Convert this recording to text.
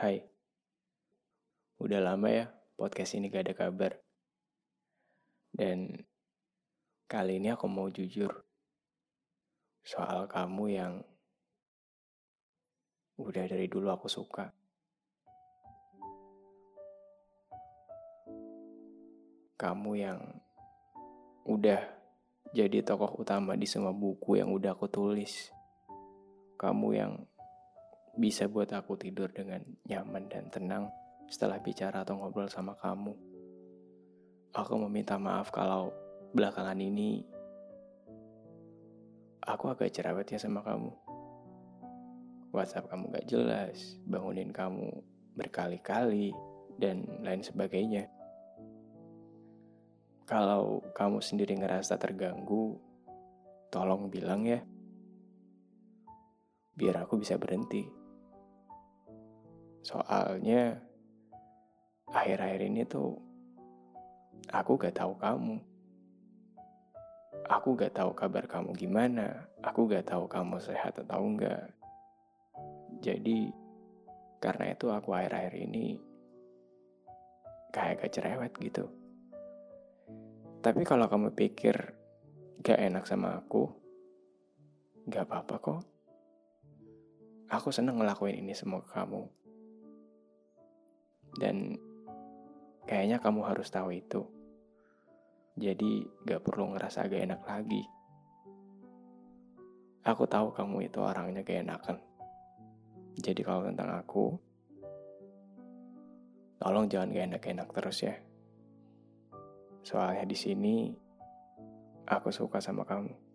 Hai, udah lama ya podcast ini gak ada kabar. Dan kali ini aku mau jujur soal kamu yang udah dari dulu aku suka. Kamu yang udah jadi tokoh utama di semua buku yang udah aku tulis. Kamu yang bisa buat aku tidur dengan nyaman dan tenang setelah bicara atau ngobrol sama kamu. Aku meminta maaf kalau belakangan ini aku agak cerewet ya sama kamu. WhatsApp kamu gak jelas, bangunin kamu berkali-kali, dan lain sebagainya. Kalau kamu sendiri ngerasa terganggu, tolong bilang ya. Biar aku bisa berhenti. Soalnya, akhir-akhir ini tuh, aku gak tahu kamu. Aku gak tahu kabar kamu gimana. Aku gak tahu kamu sehat atau enggak. Jadi, karena itu aku akhir-akhir ini kayak gak cerewet gitu. Tapi kalau kamu pikir gak enak sama aku, gak apa-apa kok. Aku seneng ngelakuin ini semua ke kamu. Dan kayaknya kamu harus tahu itu. Jadi gak perlu ngerasa gak enak lagi. Aku tahu kamu itu orangnya gak enakan. Jadi kalau tentang aku, tolong jangan gak enak-enak terus ya. Soalnya di sini aku suka sama kamu.